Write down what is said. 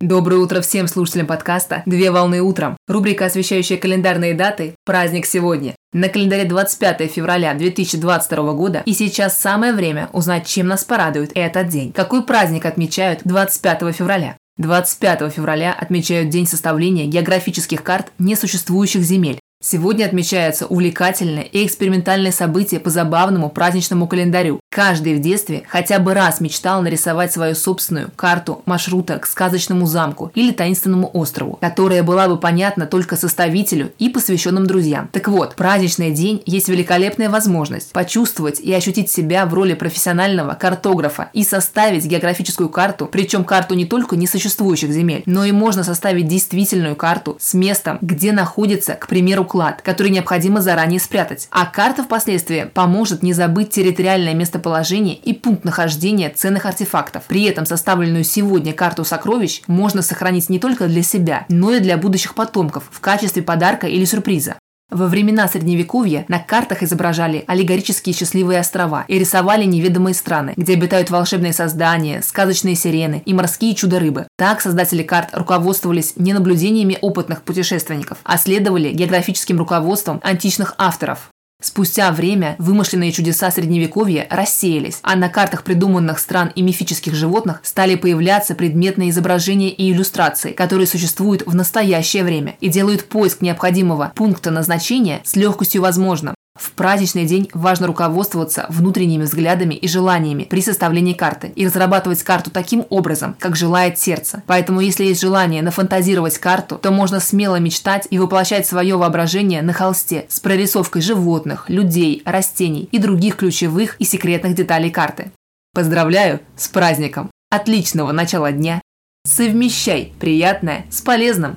Доброе утро всем слушателям подкаста «Две волны утром». Рубрика, освещающая календарные даты «Праздник сегодня». На календаре 25 февраля 2022 года и сейчас самое время узнать, чем нас порадует этот день. Какой праздник отмечают 25 февраля? 25 февраля отмечают День составления географических карт несуществующих земель. Сегодня отмечается увлекательное и экспериментальное событие по забавному праздничному календарю. Каждый в детстве хотя бы раз мечтал нарисовать свою собственную карту маршрута к сказочному замку или таинственному острову, которая была бы понятна только составителю и посвященным друзьям. Так вот, праздничный день есть великолепная возможность почувствовать и ощутить себя в роли профессионального картографа и составить географическую карту, причем карту не только несуществующих земель, но и можно составить действительную карту с местом, где находится, к примеру, уклад, который необходимо заранее спрятать. А карта впоследствии поможет не забыть территориальное местоположение и пункт нахождения ценных артефактов. При этом составленную сегодня карту сокровищ можно сохранить не только для себя, но и для будущих потомков в качестве подарка или сюрприза. Во времена Средневековья на картах изображали аллегорические счастливые острова и рисовали неведомые страны, где обитают волшебные создания, сказочные сирены и морские чудо-рыбы. Так создатели карт руководствовались не наблюдениями опытных путешественников, а следовали географическим руководством античных авторов. Спустя время вымышленные чудеса Средневековья рассеялись, а на картах придуманных стран и мифических животных стали появляться предметные изображения и иллюстрации, которые существуют в настоящее время и делают поиск необходимого пункта назначения с легкостью возможным. В праздничный день важно руководствоваться внутренними взглядами и желаниями при составлении карты и разрабатывать карту таким образом, как желает сердце. Поэтому, если есть желание нафантазировать карту, то можно смело мечтать и воплощать свое воображение на холсте с прорисовкой животных, людей, растений и других ключевых и секретных деталей карты. Поздравляю с праздником! Отличного начала дня! Совмещай приятное с полезным!